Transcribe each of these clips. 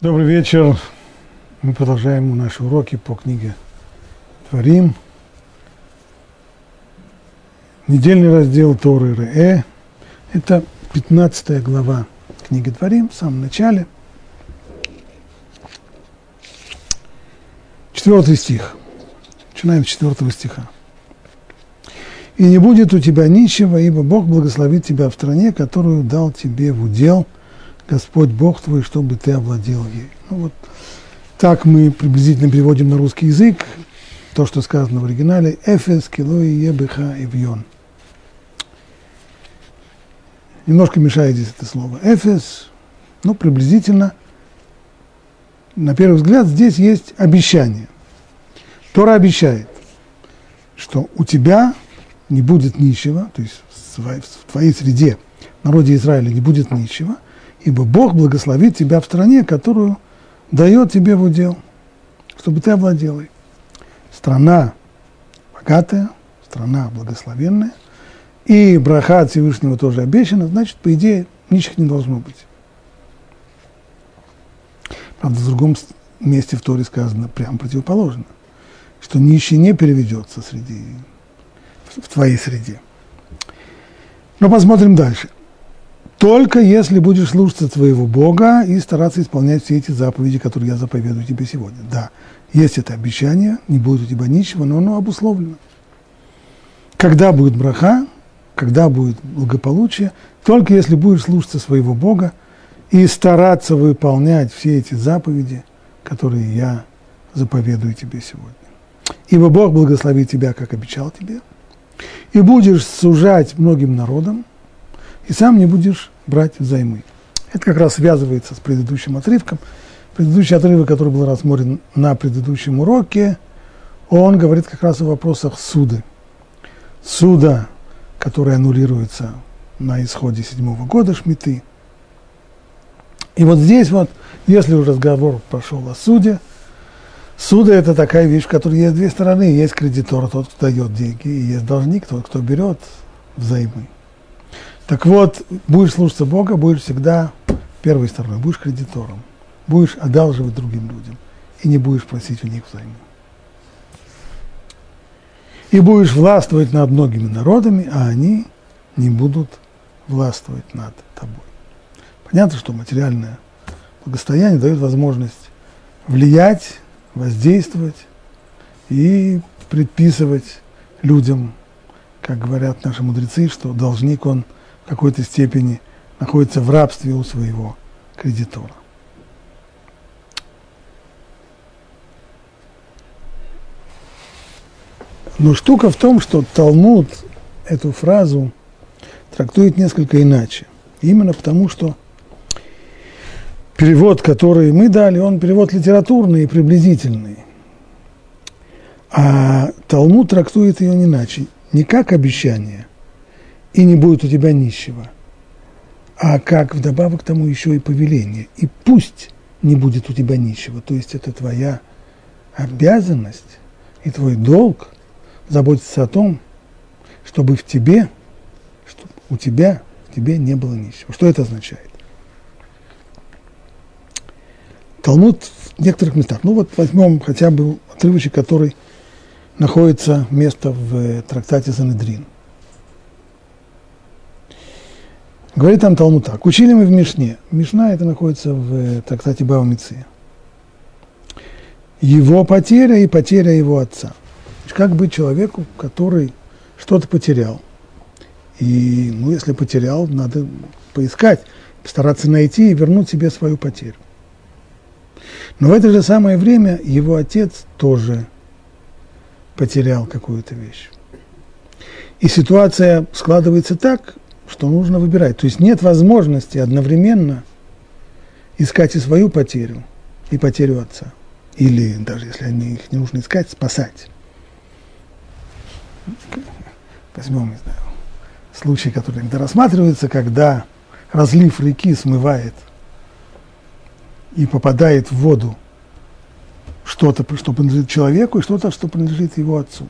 Добрый вечер. Мы продолжаем наши уроки по книге Творим. Недельный раздел Торы Ре. Это 15 глава книги Творим в самом начале. Четвертый стих. Начинаем с четвертого стиха. «И не будет у тебя ничего, ибо Бог благословит тебя в стране, которую дал тебе в удел – Господь Бог твой, чтобы ты овладел ей. Ну вот так мы приблизительно переводим на русский язык то, что сказано в оригинале «Эфес килой ебеха ивьон». Немножко мешает здесь это слово. «Эфес», ну, приблизительно, на первый взгляд, здесь есть обещание. Тора обещает, что у тебя не будет нищего, то есть в твоей среде, в народе Израиля не будет нищего – ибо Бог благословит тебя в стране, которую дает тебе в удел, чтобы ты овладел ей. Страна богатая, страна благословенная, и браха от Всевышнего тоже обещана, значит, по идее, ничего не должно быть. Правда, в другом месте в Торе сказано прямо противоположно, что нищий не переведется среди, в твоей среде. Но посмотрим дальше – только если будешь слушаться твоего Бога и стараться исполнять все эти заповеди, которые я заповедую тебе сегодня. Да, есть это обещание, не будет у тебя ничего, но оно обусловлено. Когда будет браха, когда будет благополучие, только если будешь слушаться своего Бога и стараться выполнять все эти заповеди, которые я заповедую тебе сегодня. Ибо Бог благословит тебя, как обещал тебе, и будешь сужать многим народам, и сам не будешь брать взаймы. Это как раз связывается с предыдущим отрывком. Предыдущий отрывок, который был рассмотрен на предыдущем уроке, он говорит как раз о вопросах суды. Суда, которая аннулируется на исходе седьмого года Шмиты. И вот здесь вот, если уже разговор прошел о суде, суда – это такая вещь, в которой есть две стороны. Есть кредитор, тот, кто дает деньги, и есть должник, тот, кто берет взаймы. Так вот, будешь слушаться Бога, будешь всегда первой стороной, будешь кредитором, будешь одалживать другим людям и не будешь просить у них взаймы. И будешь властвовать над многими народами, а они не будут властвовать над тобой. Понятно, что материальное благостояние дает возможность влиять, воздействовать и предписывать людям, как говорят наши мудрецы, что должник он – какой-то степени находится в рабстве у своего кредитора. Но штука в том, что Талмуд эту фразу трактует несколько иначе. Именно потому, что перевод, который мы дали, он перевод литературный и приблизительный. А Талмуд трактует ее иначе. Не как обещание, и не будет у тебя нищего. А как вдобавок к тому еще и повеление. И пусть не будет у тебя нищего. То есть это твоя обязанность и твой долг заботиться о том, чтобы в тебе, чтобы у тебя, в тебе не было нищего. Что это означает? Талмуд в некоторых местах. Ну вот возьмем хотя бы отрывочек, который находится место в трактате Санедрин. Говорит там Талмуд так. Учили мы в Мишне. Мишна это находится в э, трактате Баумицы. Его потеря и потеря его отца. Как быть человеку, который что-то потерял? И, ну, если потерял, надо поискать, постараться найти и вернуть себе свою потерю. Но в это же самое время его отец тоже потерял какую-то вещь. И ситуация складывается так, что нужно выбирать. То есть нет возможности одновременно искать и свою потерю, и потерю отца. Или даже если они, их не нужно искать, спасать. Возьмем, не знаю, случай, который иногда рассматривается, когда разлив реки смывает и попадает в воду что-то, что принадлежит человеку, и что-то, что принадлежит его отцу.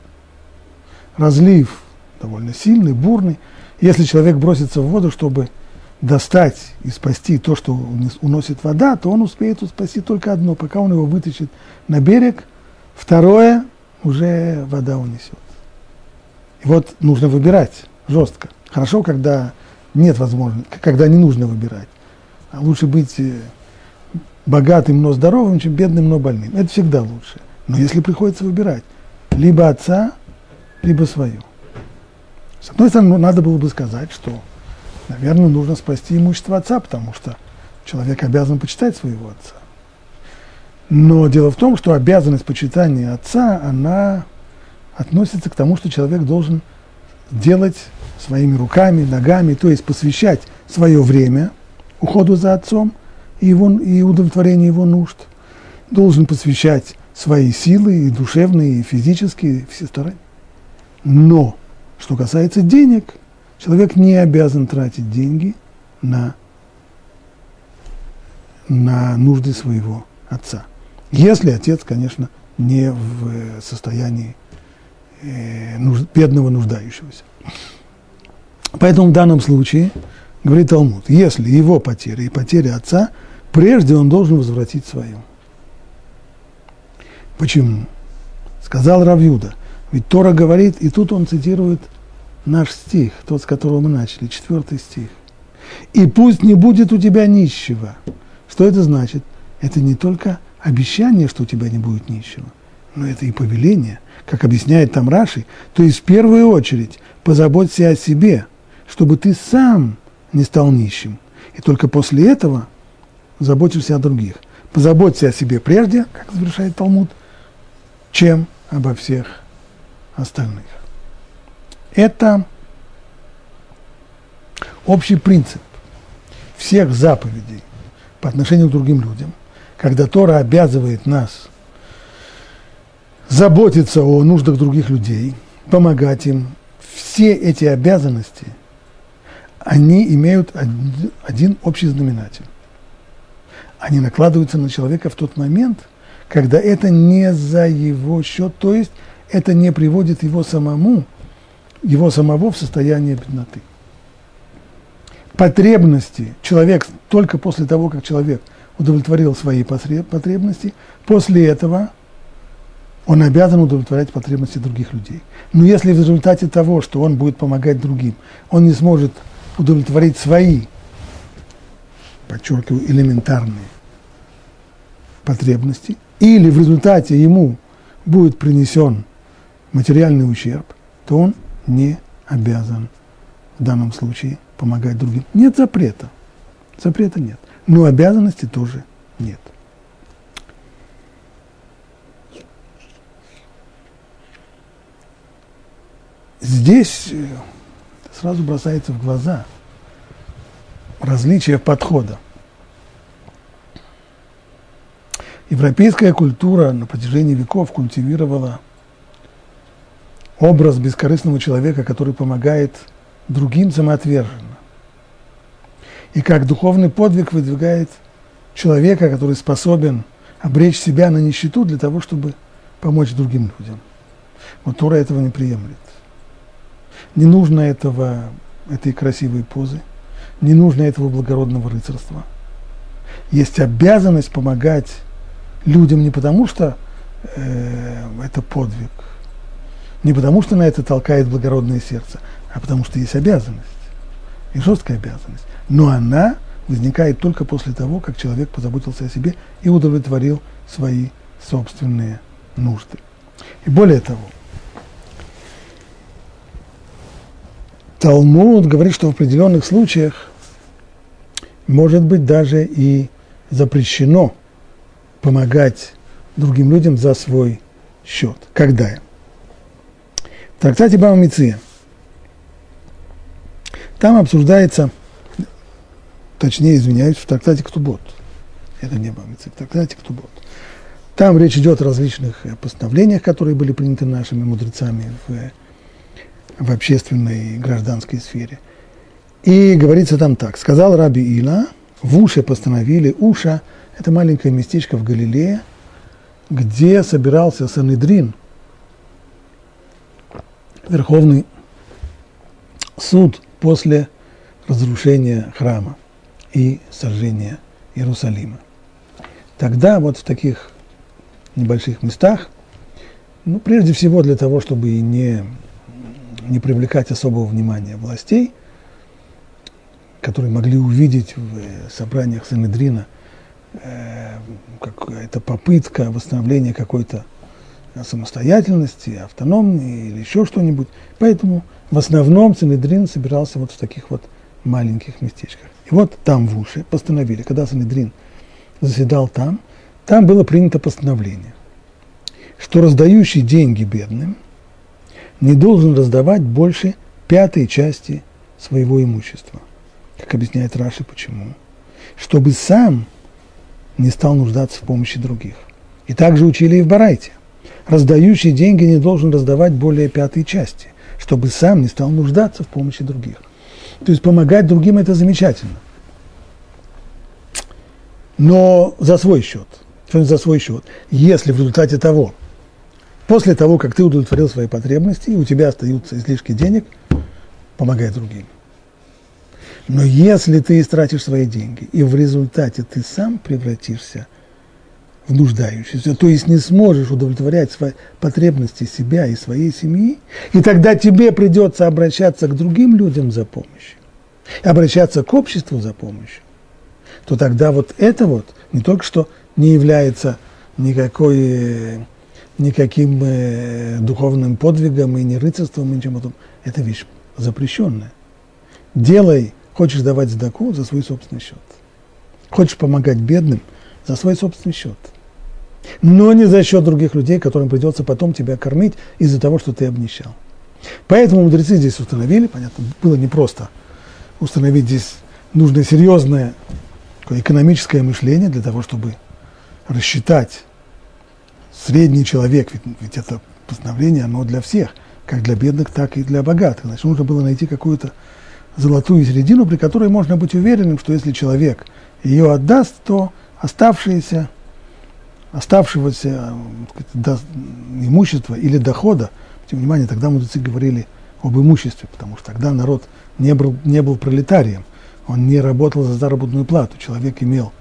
Разлив довольно сильный, бурный – если человек бросится в воду, чтобы достать и спасти то, что уносит вода, то он успеет спасти только одно, пока он его вытащит на берег, второе уже вода унесет. И вот нужно выбирать жестко. Хорошо, когда нет возможности, когда не нужно выбирать. А лучше быть э, богатым, но здоровым, чем бедным, но больным. Это всегда лучше. Но если приходится выбирать, либо отца, либо свою. С одной стороны, ну, надо было бы сказать, что, наверное, нужно спасти имущество отца, потому что человек обязан почитать своего отца. Но дело в том, что обязанность почитания отца, она относится к тому, что человек должен делать своими руками, ногами, то есть посвящать свое время уходу за отцом и, его, и удовлетворению его нужд, должен посвящать свои силы и душевные, и физические, все стороны. Но, что касается денег, человек не обязан тратить деньги на, на нужды своего отца. Если отец, конечно, не в состоянии э, нужд, бедного нуждающегося. Поэтому в данном случае, говорит Талмуд, если его потеря и потеря отца, прежде он должен возвратить свое. Почему? Сказал Равьюда. Ведь Тора говорит, и тут он цитирует наш стих, тот, с которого мы начали, четвертый стих. «И пусть не будет у тебя нищего». Что это значит? Это не только обещание, что у тебя не будет нищего, но это и повеление, как объясняет там Раши. То есть в первую очередь позаботься о себе, чтобы ты сам не стал нищим. И только после этого заботишься о других. Позаботься о себе прежде, как завершает Талмуд, чем обо всех остальных. Это общий принцип всех заповедей по отношению к другим людям, когда Тора обязывает нас заботиться о нуждах других людей, помогать им, все эти обязанности, они имеют один общий знаменатель. Они накладываются на человека в тот момент, когда это не за его счет, то есть это не приводит его самому, его самого в состояние бедноты. Потребности человек только после того, как человек удовлетворил свои потребности, после этого он обязан удовлетворять потребности других людей. Но если в результате того, что он будет помогать другим, он не сможет удовлетворить свои, подчеркиваю, элементарные потребности, или в результате ему будет принесен материальный ущерб, то он не обязан в данном случае помогать другим. Нет запрета. Запрета нет. Но обязанности тоже нет. Здесь э, сразу бросается в глаза различие подхода. Европейская культура на протяжении веков культивировала образ бескорыстного человека, который помогает другим самоотверженно. И как духовный подвиг выдвигает человека, который способен обречь себя на нищету для того, чтобы помочь другим людям. Вот Тура этого не приемлет. Не нужно этого, этой красивой позы, не нужно этого благородного рыцарства. Есть обязанность помогать людям не потому, что э, это подвиг, не потому, что на это толкает благородное сердце, а потому что есть обязанность, и жесткая обязанность. Но она возникает только после того, как человек позаботился о себе и удовлетворил свои собственные нужды. И более того, Талмуд говорит, что в определенных случаях может быть даже и запрещено помогать другим людям за свой счет. Когда? Трактате Бама Там обсуждается, точнее, извиняюсь, в трактате Ктубот. Это не Бама в трактате Ктубот. Там речь идет о различных постановлениях, которые были приняты нашими мудрецами в, в общественной и гражданской сфере. И говорится там так. Сказал Раби Ила, в Уше постановили, Уша – это маленькое местечко в Галилее, где собирался Санедрин, Верховный суд после разрушения храма и сожжения Иерусалима. Тогда вот в таких небольших местах, ну, прежде всего для того, чтобы не, не привлекать особого внимания властей, которые могли увидеть в собраниях Санедрина э, какая-то попытка восстановления какой-то самостоятельности, автономии или еще что-нибудь. Поэтому в основном Санедрин собирался вот в таких вот маленьких местечках. И вот там в уши постановили, когда Санедрин заседал там, там было принято постановление, что раздающий деньги бедным не должен раздавать больше пятой части своего имущества. Как объясняет Раши, почему? Чтобы сам не стал нуждаться в помощи других. И также учили и в Барайте. Раздающий деньги не должен раздавать более пятой части, чтобы сам не стал нуждаться в помощи других. То есть помогать другим – это замечательно. Но за свой счет. За свой счет. Если в результате того, после того, как ты удовлетворил свои потребности, и у тебя остаются излишки денег, помогай другим. Но если ты истратишь свои деньги, и в результате ты сам превратишься в нуждающийся, то есть не сможешь удовлетворять свои потребности себя и своей семьи, и тогда тебе придется обращаться к другим людям за помощью, обращаться к обществу за помощью, то тогда вот это вот не только что не является никакой, никаким э, духовным подвигом и не рыцарством, и ничем потом. Это вещь запрещенная. Делай, хочешь давать сдаку за свой собственный счет. Хочешь помогать бедным за свой собственный счет. Но не за счет других людей, которым придется потом тебя кормить из-за того, что ты обнищал. Поэтому мудрецы здесь установили, понятно, было непросто установить здесь нужное серьезное экономическое мышление для того, чтобы рассчитать средний человек, ведь, ведь это постановление, оно для всех, как для бедных, так и для богатых. Значит, нужно было найти какую-то золотую середину, при которой можно быть уверенным, что если человек ее отдаст, то оставшиеся, оставшегося сказать, имущества или дохода, тем внимание, тогда мудрецы говорили об имуществе, потому что тогда народ не был, не был пролетарием, он не работал за заработную плату. Человек имел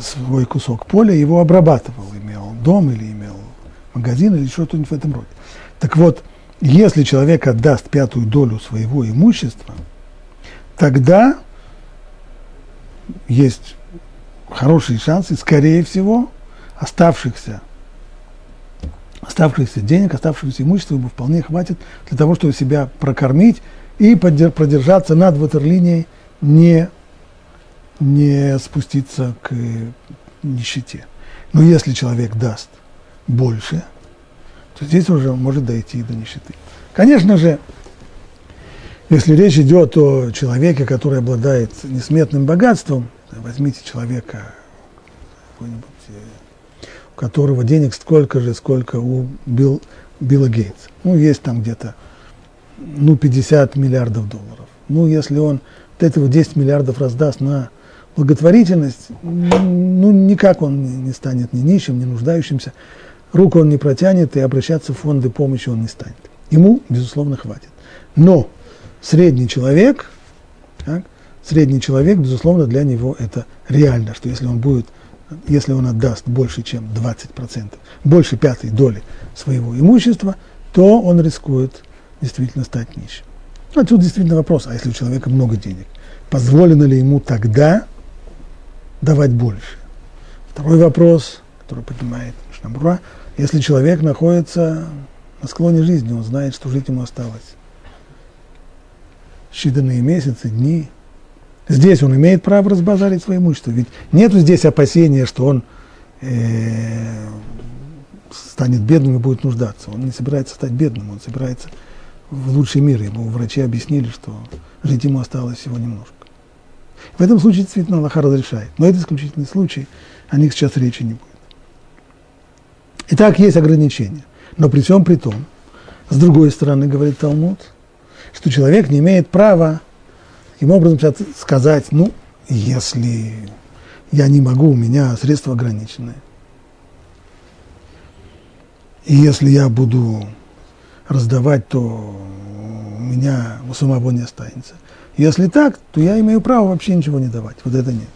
свой кусок поля, его обрабатывал, имел дом или имел магазин или что-то в этом роде. Так вот, если человек отдаст пятую долю своего имущества, тогда есть хорошие шансы, скорее всего, оставшихся, оставшихся денег, оставшихся имущества ему вполне хватит для того, чтобы себя прокормить и продержаться над ватерлинией не, не спуститься к нищете. Но если человек даст больше, то здесь уже может дойти до нищеты. Конечно же, если речь идет о человеке, который обладает несметным богатством, возьмите человека, э, которого денег столько же, сколько у Билл, Билла Гейтса. Ну, есть там где-то, ну, 50 миллиардов долларов. Ну, если он от этого 10 миллиардов раздаст на благотворительность, ну, никак он не станет ни нищим, ни нуждающимся. Руку он не протянет, и обращаться в фонды помощи он не станет. Ему, безусловно, хватит. Но средний человек, так, средний человек, безусловно, для него это реально, что если он будет, если он отдаст больше, чем 20%, больше пятой доли своего имущества, то он рискует действительно стать нищим. Отсюда действительно вопрос, а если у человека много денег, позволено ли ему тогда давать больше? Второй вопрос, который поднимает Шнабруа, если человек находится на склоне жизни, он знает, что жить ему осталось считанные месяцы, дни. Здесь он имеет право разбазарить свое имущество. Ведь нету здесь опасения, что он э, станет бедным и будет нуждаться. Он не собирается стать бедным, он собирается в лучший мир. Ему врачи объяснили, что жить ему осталось всего немножко. В этом случае действительно Аллаха разрешает. Но это исключительный случай, о них сейчас речи не будет. Итак, есть ограничения. Но при всем при том, с другой стороны, говорит Талмуд, что человек не имеет права таким образом сказать, ну, если я не могу, у меня средства ограниченные, и если я буду раздавать, то у меня у самого не останется. Если так, то я имею право вообще ничего не давать. Вот это нет.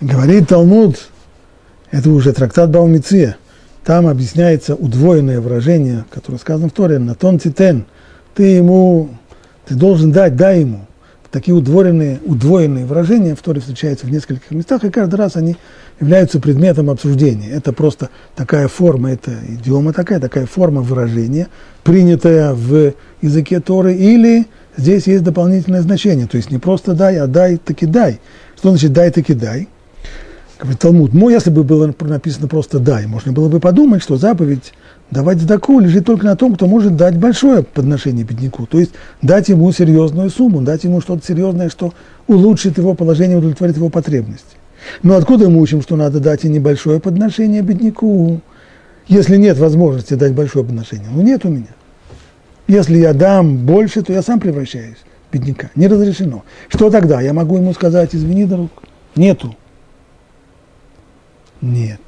Говорит Талмуд, это уже трактат Баумиция, там объясняется удвоенное выражение, которое сказано в Торе, на тон титен, ты ему, ты должен дать, дай ему. Такие удвоенные, удвоенные выражения в Торе встречаются в нескольких местах, и каждый раз они являются предметом обсуждения. Это просто такая форма, это идиома такая, такая форма выражения, принятая в языке Торы, или здесь есть дополнительное значение, то есть не просто дай, а дай, таки дай. Что значит дай, таки дай? Говорит Талмуд, ну, если бы было написано просто «дай», можно было бы подумать, что заповедь давать сдаку лежит только на том, кто может дать большое подношение бедняку, то есть дать ему серьезную сумму, дать ему что-то серьезное, что улучшит его положение, удовлетворит его потребности. Но откуда мы учим, что надо дать и небольшое подношение бедняку, если нет возможности дать большое подношение? Ну, нет у меня. Если я дам больше, то я сам превращаюсь в бедняка. Не разрешено. Что тогда? Я могу ему сказать, извини, друг, нету. Нет.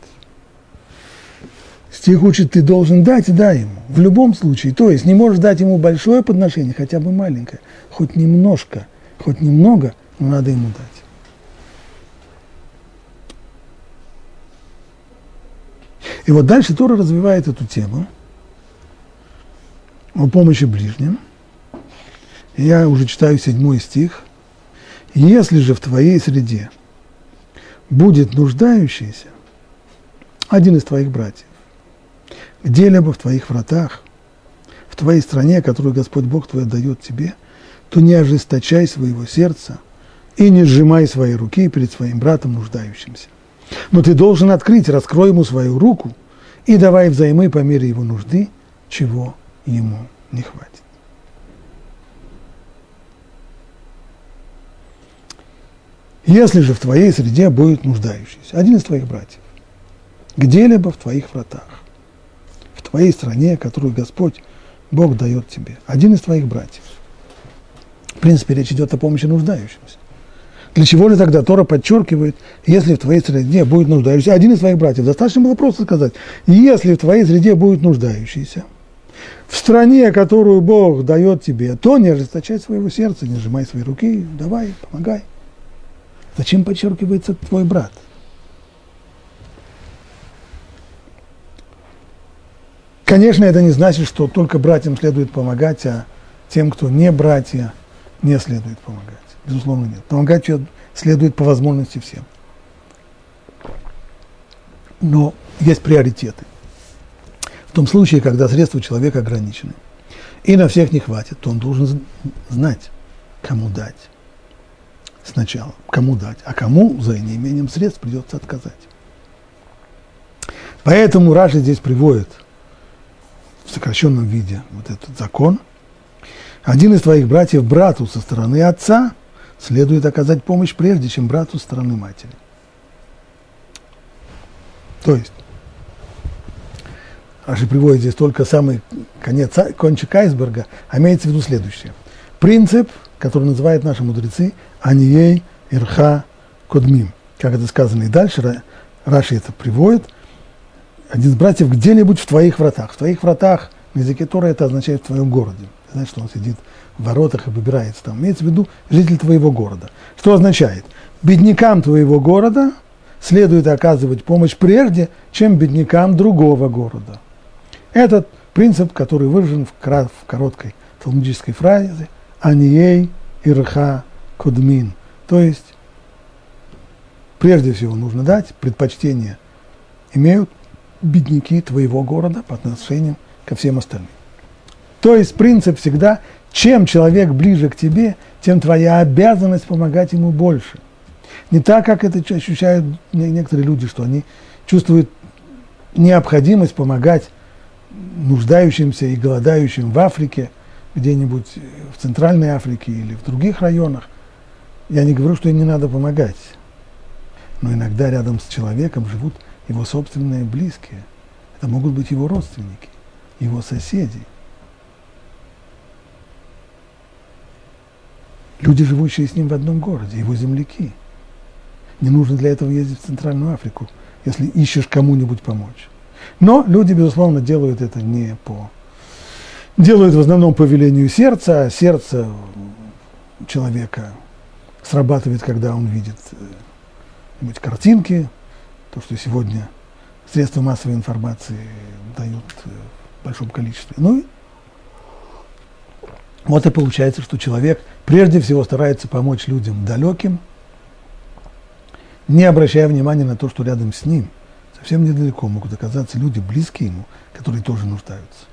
Стих учит, ты должен дать, дай ему. В любом случае. То есть не можешь дать ему большое подношение, хотя бы маленькое, хоть немножко, хоть немного, но надо ему дать. И вот дальше Тора развивает эту тему о помощи ближним. Я уже читаю седьмой стих. Если же в твоей среде будет нуждающийся, один из твоих братьев, где-либо в твоих вратах, в твоей стране, которую Господь Бог твой дает тебе, то не ожесточай своего сердца и не сжимай свои руки перед своим братом нуждающимся. Но ты должен открыть, раскрой ему свою руку и давай взаймы по мере его нужды, чего ему не хватит. Если же в твоей среде будет нуждающийся, один из твоих братьев, где-либо в твоих вратах, твоей стране, которую Господь, Бог дает тебе. Один из твоих братьев. В принципе, речь идет о помощи нуждающимся. Для чего же тогда Тора подчеркивает, если в твоей среде будет нуждающийся, один из твоих братьев, достаточно было просто сказать, если в твоей среде будет нуждающийся, в стране, которую Бог дает тебе, то не ожесточай своего сердца, не сжимай свои руки, давай, помогай. Зачем подчеркивается твой брат? Конечно, это не значит, что только братьям следует помогать, а тем, кто не братья, не следует помогать. Безусловно, нет. Помогать следует по возможности всем. Но есть приоритеты. В том случае, когда средства человека ограничены, и на всех не хватит, то он должен знать, кому дать сначала, кому дать, а кому за неимением средств придется отказать. Поэтому Раши здесь приводит – в сокращенном виде вот этот закон, один из твоих братьев брату со стороны отца следует оказать помощь прежде, чем брату со стороны матери. То есть, Раши приводит здесь только самый конец, кончик айсберга, а имеется в виду следующее. Принцип, который называют наши мудрецы, анией ирха кодмим. Как это сказано и дальше, Раши это приводит – один из братьев где-нибудь в твоих вратах. В твоих вратах в языке Тора это означает в твоем городе. Знаешь, что он сидит в воротах и выбирается там. Имеется в виду житель твоего города. Что означает? Беднякам твоего города следует оказывать помощь прежде, чем беднякам другого города. Этот принцип, который выражен в, в короткой талмудической фразе «Анией ирха кудмин», то есть прежде всего нужно дать предпочтение имеют бедняки твоего города по отношению ко всем остальным. То есть принцип всегда, чем человек ближе к тебе, тем твоя обязанность помогать ему больше. Не так, как это ощущают некоторые люди, что они чувствуют необходимость помогать нуждающимся и голодающим в Африке, где-нибудь в Центральной Африке или в других районах. Я не говорю, что им не надо помогать, но иногда рядом с человеком живут его собственные близкие. Это могут быть его родственники, его соседи. Люди, живущие с ним в одном городе, его земляки. Не нужно для этого ездить в Центральную Африку, если ищешь кому-нибудь помочь. Но люди, безусловно, делают это не по, делают в основном по велению сердца, а сердце человека срабатывает, когда он видит э, картинки, то, что сегодня средства массовой информации дают э, в большом количестве. Ну и вот и получается, что человек прежде всего старается помочь людям далеким, не обращая внимания на то, что рядом с ним, совсем недалеко могут оказаться люди, близкие ему, которые тоже нуждаются.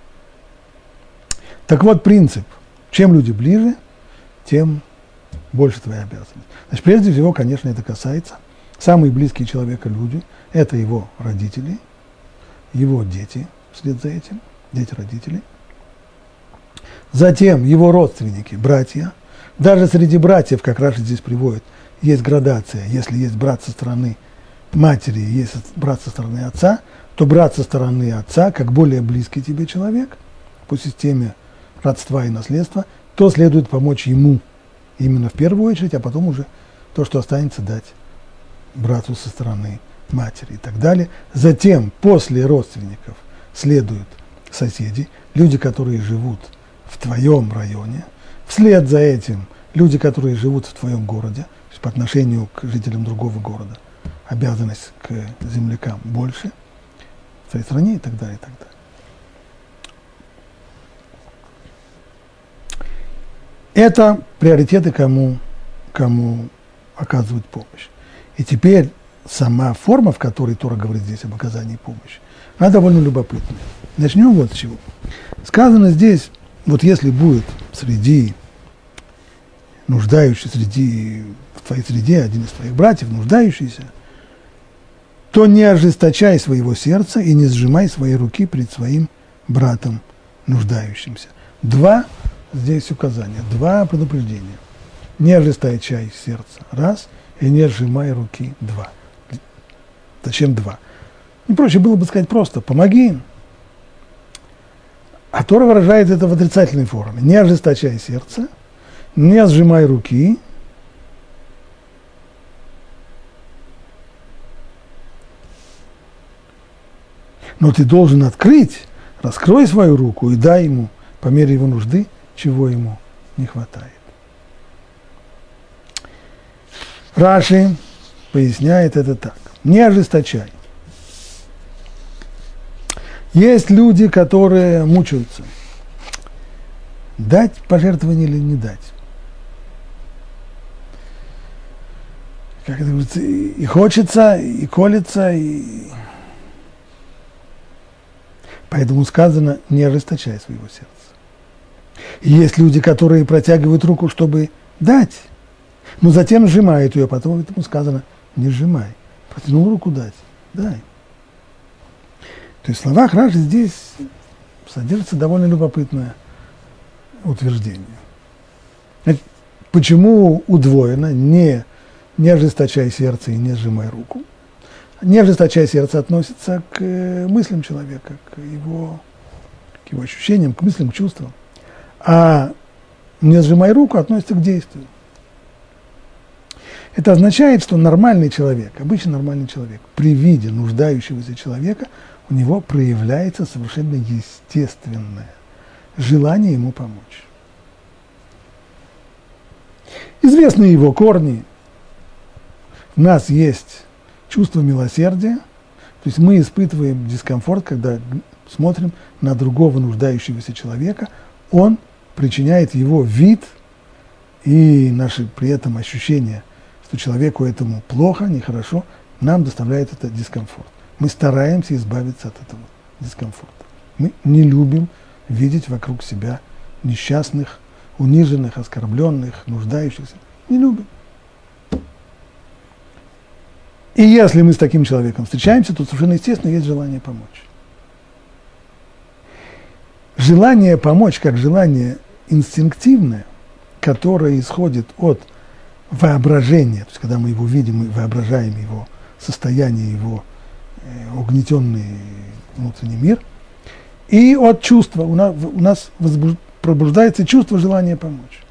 Так вот принцип. Чем люди ближе, тем больше твоя обязанность. Значит, прежде всего, конечно, это касается самые близкие человека люди. Это его родители, его дети вслед за этим, дети родителей. Затем его родственники, братья. Даже среди братьев, как Раша здесь приводит, есть градация. Если есть брат со стороны матери, есть брат со стороны отца, то брат со стороны отца, как более близкий тебе человек, по системе родства и наследства, то следует помочь ему именно в первую очередь, а потом уже то, что останется, дать брату со стороны матери и так далее. Затем, после родственников, следуют соседи, люди, которые живут в твоем районе. Вслед за этим люди, которые живут в твоем городе, то есть по отношению к жителям другого города, обязанность к землякам больше, в твоей стране и так далее, и так далее. Это приоритеты, кому, кому оказывать помощь. И теперь сама форма, в которой Тора говорит здесь об оказании помощи, она довольно любопытная. Начнем вот с чего. Сказано здесь, вот если будет среди нуждающихся, среди, в твоей среде один из твоих братьев, нуждающийся, то не ожесточай своего сердца и не сжимай свои руки перед своим братом нуждающимся. Два здесь указания, два предупреждения. Не ожесточай сердце, раз, и не сжимай руки, два. Зачем два? Не проще было бы сказать просто, помоги им. А Тора выражает это в отрицательной форме. Не ожесточай сердце, не сжимай руки, но ты должен открыть, раскрой свою руку и дай ему по мере его нужды чего ему не хватает. Раши поясняет это так. Не ожесточай. Есть люди, которые мучаются. Дать пожертвование или не дать? Как это говорится, и хочется, и колется, и... Поэтому сказано, не ожесточай своего сердца. И есть люди, которые протягивают руку, чтобы дать, но затем сжимают ее, потом этому сказано, не сжимай. Протянул руку дать, дай. То есть в словах Раши здесь содержится довольно любопытное утверждение. Почему удвоено не, не ожесточай сердце и не сжимай руку? Не ожесточай сердце относится к мыслям человека, к его, к его ощущениям, к мыслям, к чувствам а «не сжимай руку» относится к действию. Это означает, что нормальный человек, обычно нормальный человек, при виде нуждающегося человека, у него проявляется совершенно естественное желание ему помочь. Известны его корни. У нас есть чувство милосердия, то есть мы испытываем дискомфорт, когда смотрим на другого нуждающегося человека, он причиняет его вид и наши при этом ощущения, что человеку этому плохо, нехорошо, нам доставляет это дискомфорт. Мы стараемся избавиться от этого дискомфорта. Мы не любим видеть вокруг себя несчастных, униженных, оскорбленных, нуждающихся. Не любим. И если мы с таким человеком встречаемся, то совершенно естественно есть желание помочь. Желание помочь, как желание инстинктивное, которое исходит от воображения, то есть когда мы его видим, мы воображаем его состояние, его э, угнетенный внутренний мир, и от чувства. У нас, у нас пробуждается чувство желания помочь.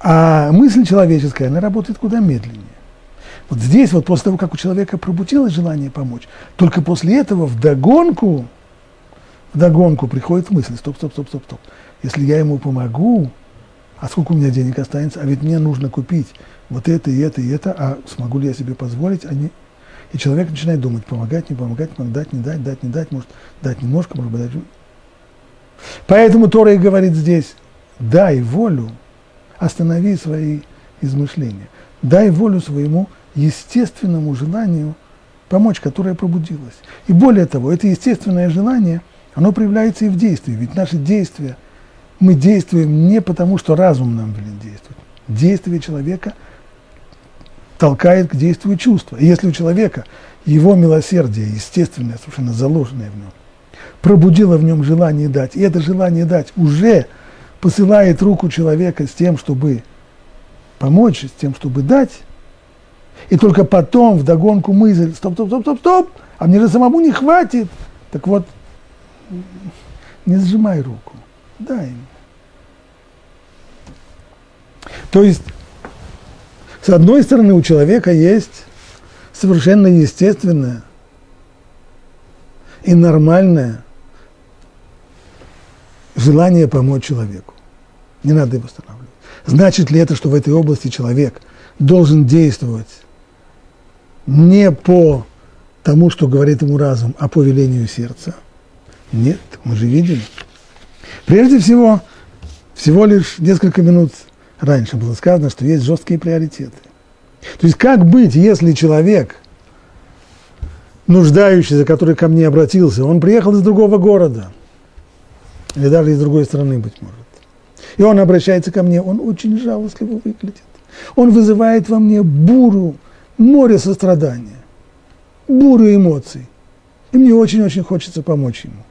А мысль человеческая, она работает куда медленнее. Вот здесь, вот после того, как у человека пробудилось желание помочь, только после этого вдогонку вдогонку приходит мысль, стоп, стоп, стоп, стоп, стоп. Если я ему помогу, а сколько у меня денег останется, а ведь мне нужно купить вот это и это и это, а смогу ли я себе позволить, а. И человек начинает думать, помогать, не помогать, дать, не дать, дать, не дать, может, дать немножко, может быть, дать... Поэтому Тора и говорит здесь, дай волю, останови свои измышления, дай волю своему естественному желанию помочь, которое пробудилось. И более того, это естественное желание, оно проявляется и в действии, ведь наши действия, мы действуем не потому, что разум нам велит действовать. Действие человека толкает к действию чувства. И если у человека его милосердие, естественное, совершенно заложенное в нем, пробудило в нем желание дать, и это желание дать уже посылает руку человека с тем, чтобы помочь, с тем, чтобы дать, и только потом в догонку мысль, стоп, стоп, стоп, стоп, стоп, а мне же самому не хватит. Так вот, не сжимай руку, дай ему. То есть, с одной стороны, у человека есть совершенно естественное и нормальное желание помочь человеку. Не надо его останавливать. Значит ли это, что в этой области человек должен действовать не по тому, что говорит ему разум, а по велению сердца? Нет, мы же видели. Прежде всего, всего лишь несколько минут раньше было сказано, что есть жесткие приоритеты. То есть как быть, если человек, нуждающийся, который ко мне обратился, он приехал из другого города – или даже из другой страны, быть может. И он обращается ко мне, он очень жалостливо выглядит. Он вызывает во мне бурю, море сострадания, бурю эмоций. И мне очень-очень хочется помочь ему.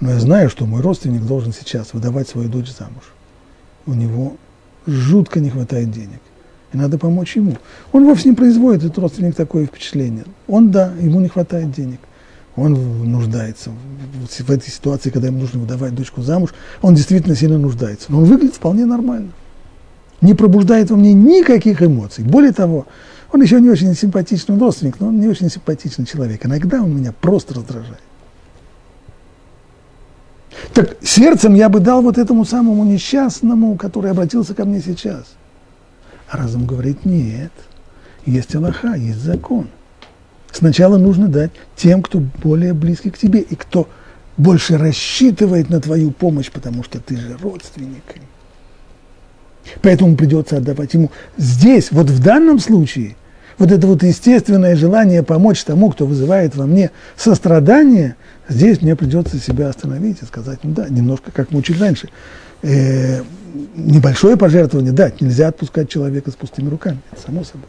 Но я знаю, что мой родственник должен сейчас выдавать свою дочь замуж. У него жутко не хватает денег. И надо помочь ему. Он вовсе не производит, этот родственник, такое впечатление. Он, да, ему не хватает денег он нуждается в этой ситуации, когда ему нужно выдавать дочку замуж, он действительно сильно нуждается. Но он выглядит вполне нормально. Не пробуждает во мне никаких эмоций. Более того, он еще не очень симпатичный родственник, но он не очень симпатичный человек. Иногда он меня просто раздражает. Так сердцем я бы дал вот этому самому несчастному, который обратился ко мне сейчас. А разум говорит, нет, есть Аллаха, есть закон – Сначала нужно дать тем, кто более близкий к тебе и кто больше рассчитывает на твою помощь, потому что ты же родственник. Поэтому придется отдавать ему. Здесь, вот в данном случае, вот это вот естественное желание помочь тому, кто вызывает во мне сострадание, здесь мне придется себя остановить и сказать, ну да, немножко, как мы учили раньше, э, небольшое пожертвование дать, нельзя отпускать человека с пустыми руками, это само собой.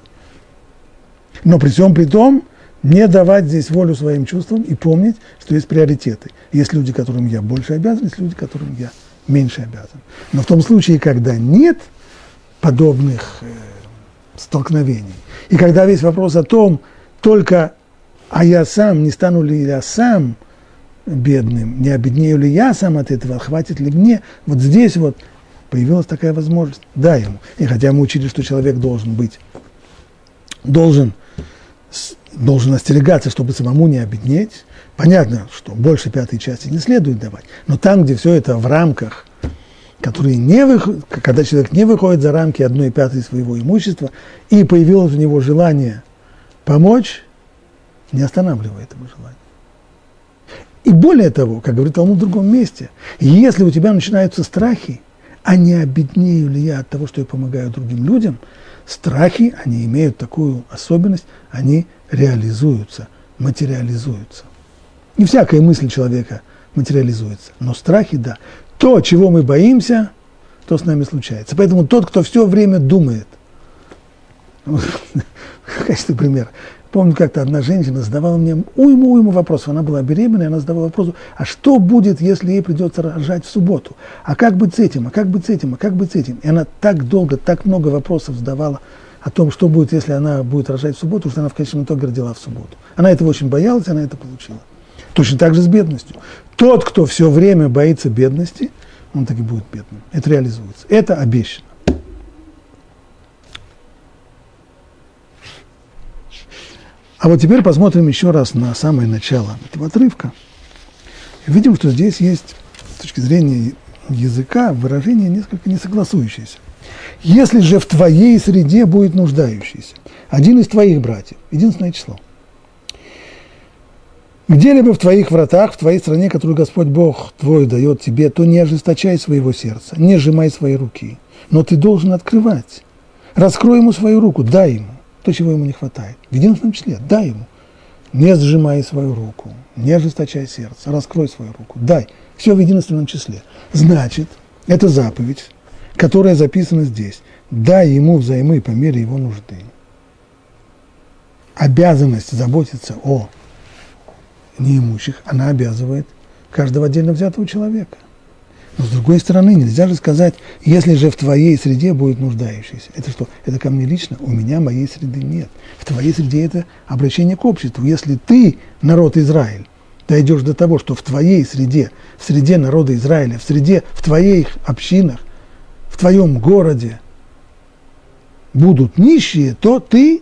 Но при всем при том, не давать здесь волю своим чувствам и помнить, что есть приоритеты. Есть люди, которым я больше обязан, есть люди, которым я меньше обязан. Но в том случае, когда нет подобных э, столкновений, и когда весь вопрос о том, только а я сам, не стану ли я сам бедным, не обеднею ли я сам от этого, хватит ли мне, вот здесь вот появилась такая возможность, дай ему. И хотя мы учили, что человек должен быть, должен должен остерегаться, чтобы самому не обеднеть. Понятно, что больше пятой части не следует давать, но там, где все это в рамках, которые не выходят, когда человек не выходит за рамки одной пятой своего имущества, и появилось у него желание помочь, не останавливает его желание. И более того, как говорит Талмуд в другом месте, если у тебя начинаются страхи, а не обеднею ли я от того, что я помогаю другим людям, страхи, они имеют такую особенность, они реализуются, материализуются. Не всякая мысль человека материализуется, но страхи, да. То, чего мы боимся, то с нами случается. Поэтому тот, кто все время думает, в качестве примера, помню, как-то одна женщина задавала мне уйму-уйму вопросов. Она была беременная, она задавала вопрос, а что будет, если ей придется рожать в субботу? А как быть с этим? А как быть с этим? А как быть с этим? И она так долго, так много вопросов задавала о том, что будет, если она будет рожать в субботу, что она в конечном итоге родила в субботу. Она этого очень боялась, она это получила. Точно так же с бедностью. Тот, кто все время боится бедности, он так и будет бедным. Это реализуется. Это обещано. А вот теперь посмотрим еще раз на самое начало этого отрывка. Видим, что здесь есть, с точки зрения языка, выражение несколько несогласующееся. Если же в твоей среде будет нуждающийся, один из твоих братьев, единственное число, где-либо в твоих вратах, в твоей стране, которую Господь Бог твой дает тебе, то не ожесточай своего сердца, не сжимай свои руки, но ты должен открывать. Раскрой ему свою руку, дай ему то, чего ему не хватает. В единственном числе, дай ему. Не сжимай свою руку, не ожесточай сердце, раскрой свою руку, дай. Все в единственном числе. Значит, это заповедь, которая записана здесь. Дай ему взаймы по мере его нужды. Обязанность заботиться о неимущих, она обязывает каждого отдельно взятого человека. Но с другой стороны, нельзя же сказать, если же в твоей среде будет нуждающийся. Это что? Это ко мне лично? У меня моей среды нет. В твоей среде это обращение к обществу. Если ты, народ Израиль, дойдешь до того, что в твоей среде, в среде народа Израиля, в среде, в твоих общинах, в твоем городе будут нищие, то ты,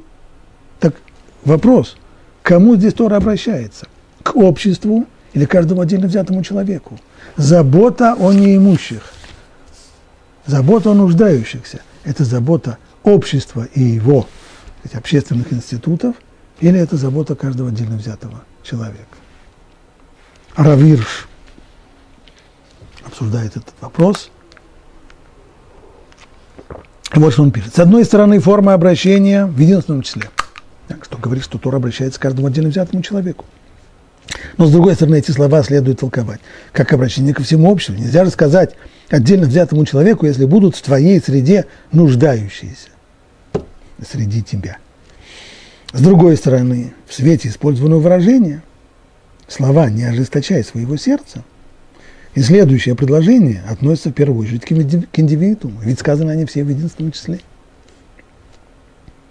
так вопрос, кому здесь Тора обращается? К обществу или каждому отдельно взятому человеку? Забота о неимущих, забота о нуждающихся – это забота общества и его сказать, общественных институтов, или это забота каждого отдельно взятого человека? Равирш обсуждает этот вопрос. Вот что он пишет. С одной стороны, форма обращения в единственном числе. Так, что говорит, что Тора обращается к каждому отдельно взятому человеку. Но, с другой стороны, эти слова следует толковать как обращение ко всему обществу. Нельзя же сказать отдельно взятому человеку, если будут в твоей среде нуждающиеся среди тебя. С другой стороны, в свете использованного выражения, слова «не ожесточай своего сердца» и следующее предложение относится в первую очередь к индивидууму, ведь сказаны они все в единственном числе.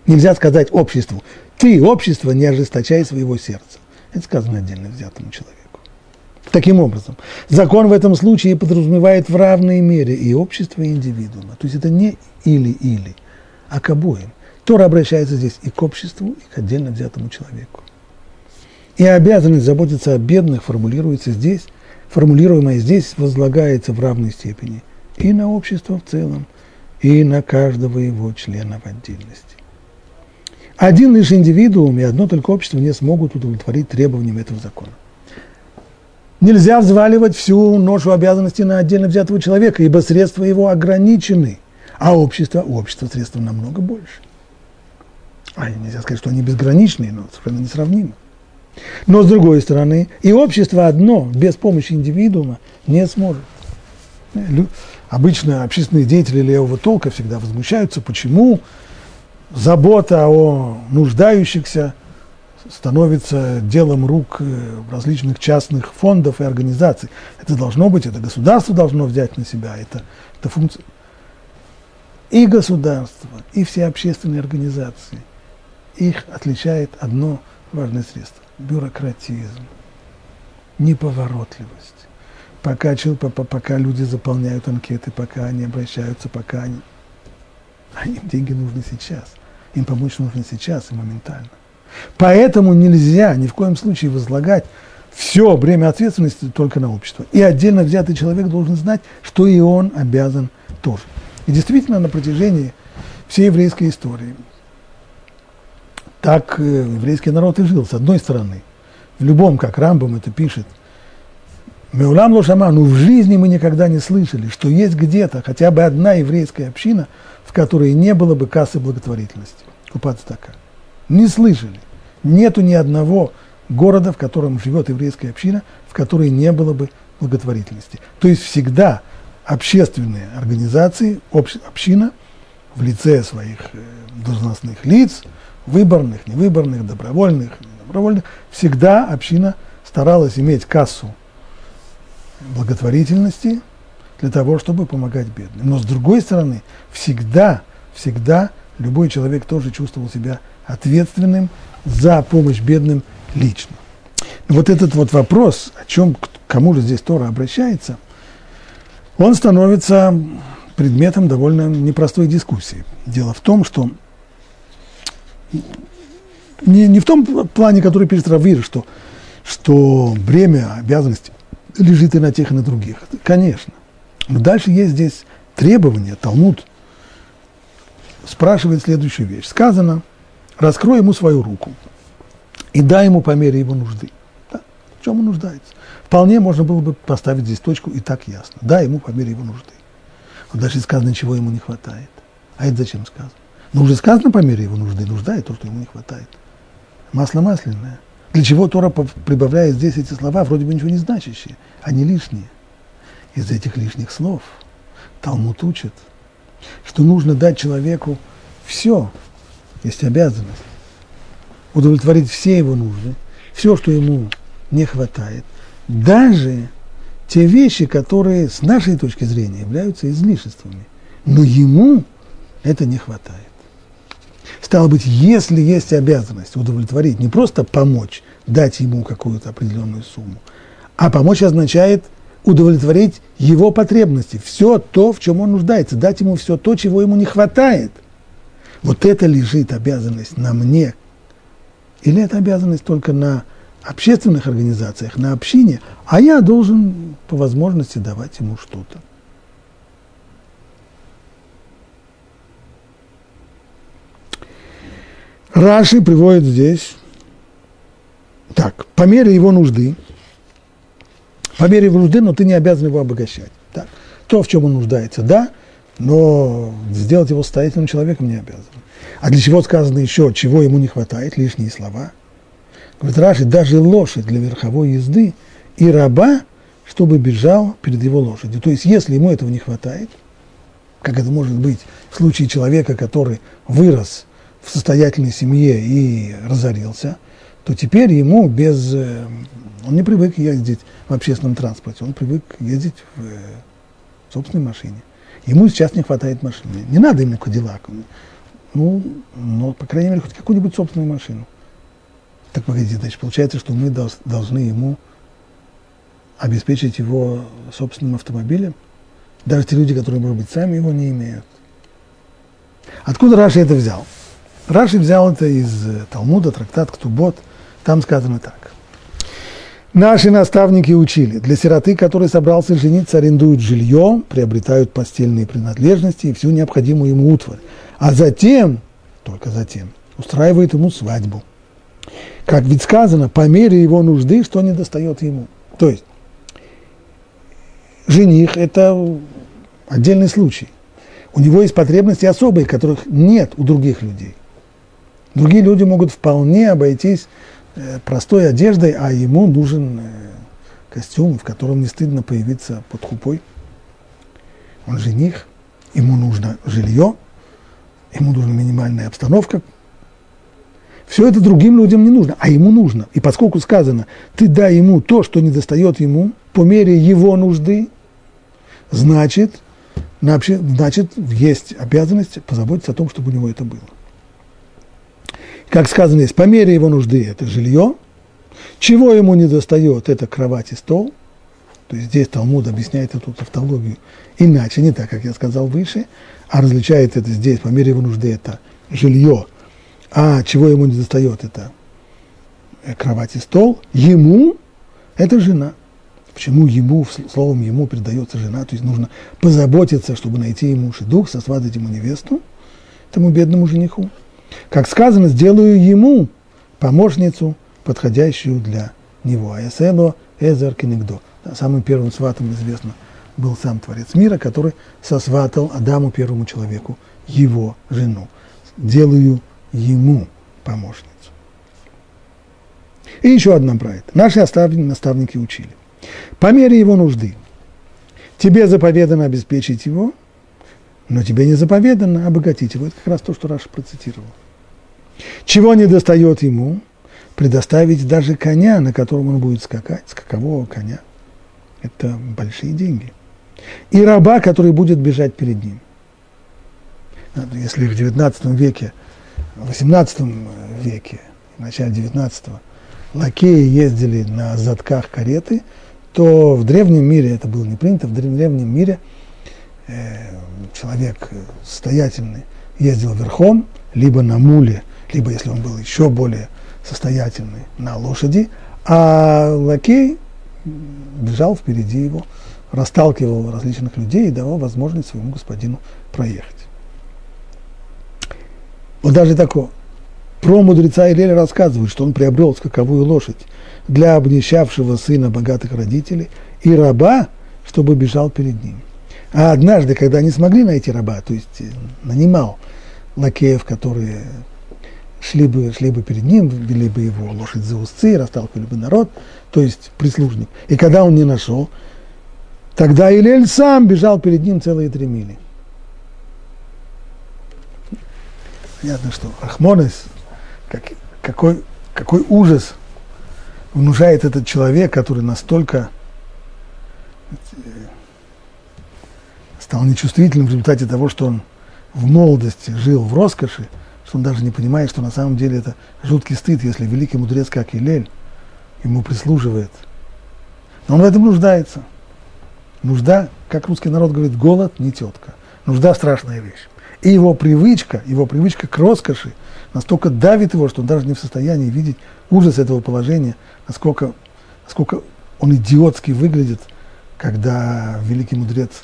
Нельзя сказать обществу, ты, общество, не ожесточай своего сердца. Это сказано отдельно взятому человеку. Таким образом, закон в этом случае подразумевает в равной мере и общество, и индивидуума. То есть это не или-или, а к обоим. Тора обращается здесь и к обществу, и к отдельно взятому человеку. И обязанность заботиться о бедных формулируется здесь, формулируемая здесь возлагается в равной степени и на общество в целом, и на каждого его члена в отдельности. Один лишь индивидуум и одно только общество не смогут удовлетворить требованиям этого закона. Нельзя взваливать всю ношу обязанностей на отдельно взятого человека, ибо средства его ограничены, а общество, у общества средства намного больше. А нельзя сказать, что они безграничные, но совершенно несравнимы. Но с другой стороны, и общество одно без помощи индивидуума не сможет. Обычно общественные деятели левого толка всегда возмущаются, почему забота о нуждающихся становится делом рук э, различных частных фондов и организаций. Это должно быть, это государство должно взять на себя, это, это функция. И государство, и все общественные организации, их отличает одно важное средство – бюрократизм, неповоротливость. Пока, пока люди заполняют анкеты, пока они обращаются, пока они... А им деньги нужны сейчас – им помочь нужно сейчас и моментально. Поэтому нельзя ни в коем случае возлагать все бремя ответственности только на общество. И отдельно взятый человек должен знать, что и он обязан тоже. И действительно, на протяжении всей еврейской истории так э, еврейский народ и жил. С одной стороны, в любом, как Рамбам это пишет, Меулам Лошама, ну в жизни мы никогда не слышали, что есть где-то хотя бы одна еврейская община – в которой не было бы кассы благотворительности, купаться така. Не слышали. Нету ни одного города, в котором живет еврейская община, в которой не было бы благотворительности. То есть всегда общественные организации, община в лице своих э, должностных лиц, выборных, невыборных, добровольных, недобровольных, всегда община старалась иметь кассу благотворительности – для того, чтобы помогать бедным. Но с другой стороны, всегда, всегда любой человек тоже чувствовал себя ответственным за помощь бедным лично. Вот этот вот вопрос, о чем, к кому же здесь Тора обращается, он становится предметом довольно непростой дискуссии. Дело в том, что не, не в том плане, который пишет Равир, что, что бремя обязанности лежит и на тех, и на других. Конечно. Дальше есть здесь требование, Талмуд спрашивает следующую вещь. Сказано, раскрой ему свою руку и дай ему по мере его нужды. Да, в чем он нуждается? Вполне можно было бы поставить здесь точку и так ясно. Дай ему по мере его нужды. Но дальше сказано, чего ему не хватает. А это зачем сказано? Но уже сказано по мере его нужды, нужда и то, что ему не хватает. Масло масляное. Для чего Тора прибавляет здесь эти слова, вроде бы ничего не значащие, они лишние. Из этих лишних слов Талмуд учит, что нужно дать человеку все, есть обязанность, удовлетворить все его нужды, все, что ему не хватает, даже те вещи, которые с нашей точки зрения являются излишествами. Но ему это не хватает. Стало быть, если есть обязанность удовлетворить, не просто помочь, дать ему какую-то определенную сумму, а помочь означает удовлетворить его потребности, все то, в чем он нуждается, дать ему все то, чего ему не хватает. Вот это лежит обязанность на мне. Или это обязанность только на общественных организациях, на общине, а я должен по возможности давать ему что-то. Раши приводит здесь, так, по мере его нужды, по мере нужды, но ты не обязан его обогащать. Так, то, в чем он нуждается, да, но сделать его состоятельным человеком не обязан. А для чего сказано еще, чего ему не хватает, лишние слова? Говорит Раши, даже лошадь для верховой езды и раба, чтобы бежал перед его лошадью. То есть, если ему этого не хватает, как это может быть в случае человека, который вырос в состоятельной семье и разорился, то теперь ему без... Э, он не привык ездить в общественном транспорте, он привык ездить в э, собственной машине. Ему сейчас не хватает машины. Не надо ему Кадиллак. Ну, ну, по крайней мере, хоть какую-нибудь собственную машину. Так погодите, значит, получается, что мы должны ему обеспечить его собственным автомобилем? Даже те люди, которые, может быть, сами его не имеют. Откуда Раши это взял? Раши взял это из э, Талмуда, трактат Ктубот. Там сказано так. Наши наставники учили, для сироты, который собрался жениться, арендуют жилье, приобретают постельные принадлежности и всю необходимую ему утварь. А затем, только затем, устраивает ему свадьбу. Как ведь сказано, по мере его нужды, что не достает ему. То есть, жених – это отдельный случай. У него есть потребности особые, которых нет у других людей. Другие люди могут вполне обойтись простой одеждой, а ему нужен э, костюм, в котором не стыдно появиться под хупой. Он жених, ему нужно жилье, ему нужна минимальная обстановка. Все это другим людям не нужно, а ему нужно. И поскольку сказано, ты дай ему то, что не достает ему, по мере его нужды, значит, значит, есть обязанность позаботиться о том, чтобы у него это было как сказано есть, по мере его нужды это жилье, чего ему не достает, это кровать и стол. То есть здесь Талмуд объясняет эту тавтологию иначе, не так, как я сказал выше, а различает это здесь, по мере его нужды это жилье, а чего ему не достает, это кровать и стол. Ему это жена. Почему ему, словом ему передается жена, то есть нужно позаботиться, чтобы найти ему дух, сосватать ему невесту, этому бедному жениху. Как сказано, сделаю ему помощницу, подходящую для него. Аэсело Эзер Кенегдо. Самым первым сватом известно был сам Творец мира, который сосватал Адаму, первому человеку, его жену. Делаю ему помощницу. И еще одна это. Наши наставники учили. По мере его нужды. Тебе заповедано обеспечить его, но тебе не заповедано обогатить его. Это как раз то, что Раша процитировал. Чего не достает ему? Предоставить даже коня, на котором он будет скакать, скакового коня. Это большие деньги. И раба, который будет бежать перед ним. Если в XIX веке, в XVIII веке, в начале XIX лакеи ездили на задках кареты, то в древнем мире это было не принято, в древнем мире э, человек состоятельный ездил верхом, либо на муле, либо, если он был еще более состоятельный, на лошади, а лакей бежал впереди его, расталкивал различных людей и давал возможность своему господину проехать. Вот даже такое. Про мудреца Илеля рассказывают, что он приобрел скаковую лошадь для обнищавшего сына богатых родителей и раба, чтобы бежал перед ним. А однажды, когда не смогли найти раба, то есть э, нанимал лакеев, которые шли бы, шли бы перед ним, вели бы его лошадь за узцы, расталкивали бы народ, то есть прислужник. И когда он не нашел, тогда Илель сам бежал перед ним целые три мили. Понятно, что Рахмонес, как, какой, какой ужас внушает этот человек, который настолько стал нечувствительным в результате того, что он в молодости жил в роскоши, что он даже не понимает, что на самом деле это жуткий стыд, если великий мудрец, как Илель, ему прислуживает. Но он в этом нуждается. Нужда, как русский народ говорит, голод не тетка. Нужда – страшная вещь. И его привычка, его привычка к роскоши настолько давит его, что он даже не в состоянии видеть ужас этого положения, насколько, насколько он идиотски выглядит, когда великий мудрец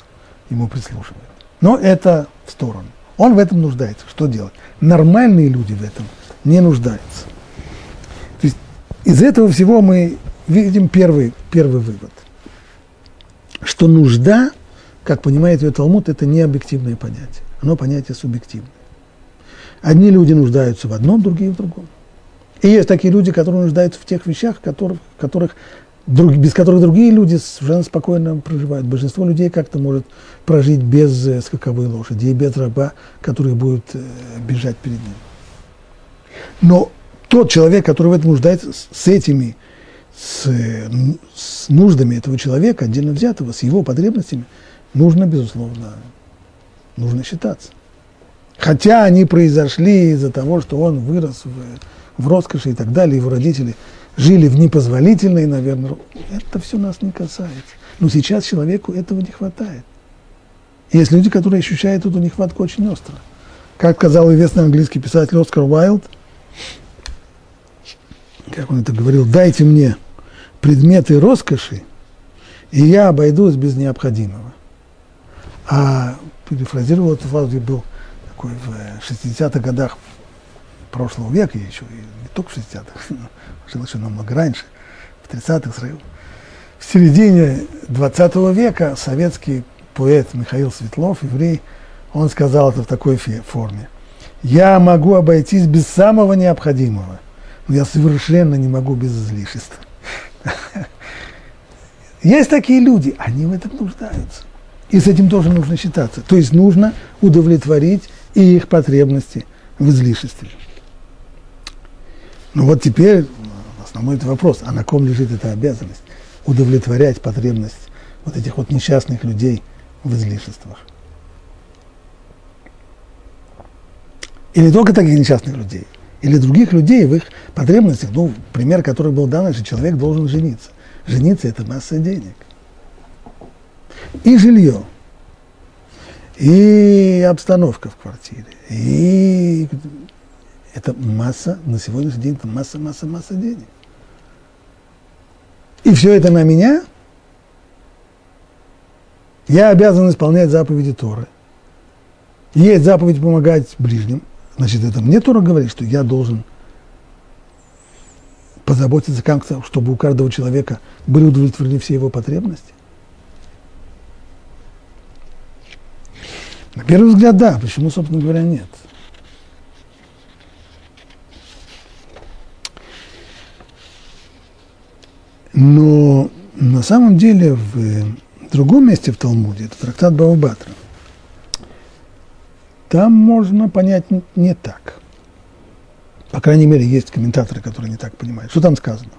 ему прислушивает. Но это в сторону. Он в этом нуждается. Что делать? Нормальные люди в этом не нуждаются. То есть из этого всего мы видим первый, первый вывод. Что нужда, как понимает ее Талмуд, это не объективное понятие. Оно понятие субъективное. Одни люди нуждаются в одном, другие в другом. И есть такие люди, которые нуждаются в тех вещах, которых, которых друг, без которых другие люди совершенно спокойно проживают. Большинство людей как-то может прожить без э, скаковой лошади и без раба, который будет э, бежать перед ним. Но тот человек, который в этом нуждается, с этими, с, с нуждами этого человека, отдельно взятого, с его потребностями, нужно, безусловно, нужно считаться. Хотя они произошли из-за того, что он вырос в, в роскоши и так далее, его родители – жили в непозволительной, наверное, это все нас не касается. Но сейчас человеку этого не хватает. есть люди, которые ощущают эту нехватку очень остро. Как сказал известный английский писатель Оскар Уайлд, как он это говорил, дайте мне предметы роскоши, и я обойдусь без необходимого. А перефразировал эту фразу, был такой в 60-х годах прошлого века еще, и не только в 60-х, жил еще намного раньше, в 30-х, в середине 20 века советский поэт Михаил Светлов, еврей, он сказал это в такой форме. «Я могу обойтись без самого необходимого, но я совершенно не могу без излишеств». Есть такие люди, они в этом нуждаются. И с этим тоже нужно считаться. То есть нужно удовлетворить и их потребности в излишестве. Ну вот теперь основной это вопрос, а на ком лежит эта обязанность? Удовлетворять потребность вот этих вот несчастных людей в излишествах. Или только таких несчастных людей, или других людей в их потребностях, ну, пример, который был дан, что человек должен жениться. Жениться – это масса денег. И жилье, и обстановка в квартире, и это масса, на сегодняшний день это масса, масса, масса денег. И все это на меня? Я обязан исполнять заповеди Торы. Есть заповедь помогать ближним. Значит, это мне Тора говорит, что я должен позаботиться как-то, чтобы у каждого человека были удовлетворены все его потребности. На первый взгляд, да. Почему, собственно говоря, нет? Но на самом деле в другом месте в Талмуде, это трактат Баубатра, там можно понять не так. По крайней мере, есть комментаторы, которые не так понимают. Что там сказано?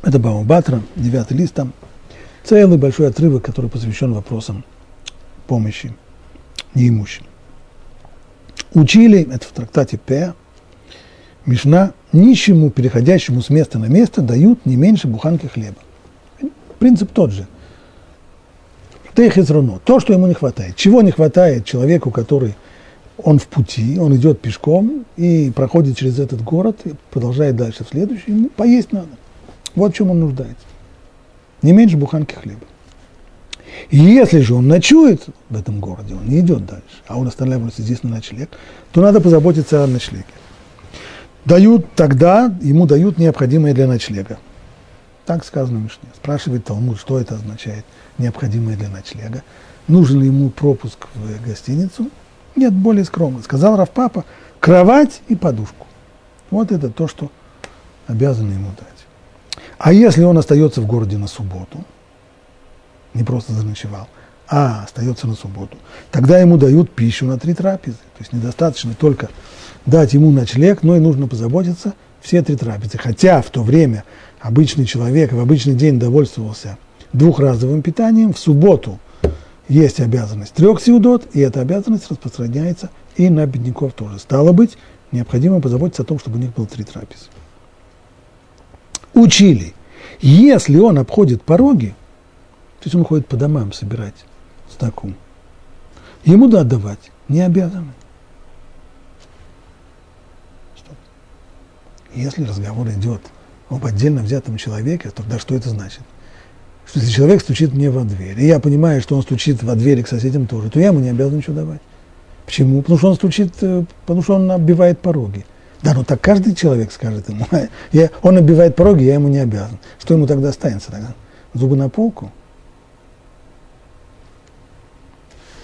Это Баубатра, девятый лист, там целый большой отрывок, который посвящен вопросам помощи неимущим. Учили, это в трактате П, Мишна нищему, переходящему с места на место, дают не меньше буханки хлеба. Принцип тот же. Техизруно. То, что ему не хватает. Чего не хватает человеку, который он в пути, он идет пешком и проходит через этот город, и продолжает дальше в следующий, ему поесть надо. Вот в чем он нуждается. Не меньше буханки хлеба. И если же он ночует в этом городе, он не идет дальше, а он останавливается здесь на ночлег, то надо позаботиться о ночлеге. Дают тогда, ему дают необходимое для ночлега. Так сказано в Мишне. Спрашивает Талмуд, что это означает, необходимое для ночлега. Нужен ли ему пропуск в гостиницу? Нет, более скромно. Сказал Равпапа, кровать и подушку. Вот это то, что обязаны ему дать. А если он остается в городе на субботу, не просто заночевал, а остается на субботу, тогда ему дают пищу на три трапезы. То есть недостаточно только дать ему ночлег, но и нужно позаботиться все три трапезы. Хотя в то время обычный человек в обычный день довольствовался двухразовым питанием, в субботу есть обязанность трех сеудот, и эта обязанность распространяется и на бедняков тоже. Стало быть, необходимо позаботиться о том, чтобы у них было три трапезы. Учили, если он обходит пороги, то есть он ходит по домам собирать стаку, ему да отдавать не обязаны. Если разговор идет об отдельно взятом человеке, тогда что это значит? Что если человек стучит мне во дверь, и я понимаю, что он стучит во дверь к соседям тоже, то я ему не обязан ничего давать. Почему? Потому что он стучит, э, потому что он оббивает пороги. Да, ну так каждый человек скажет ему, я, он оббивает пороги, я ему не обязан. Что ему тогда останется тогда? Зубы на полку?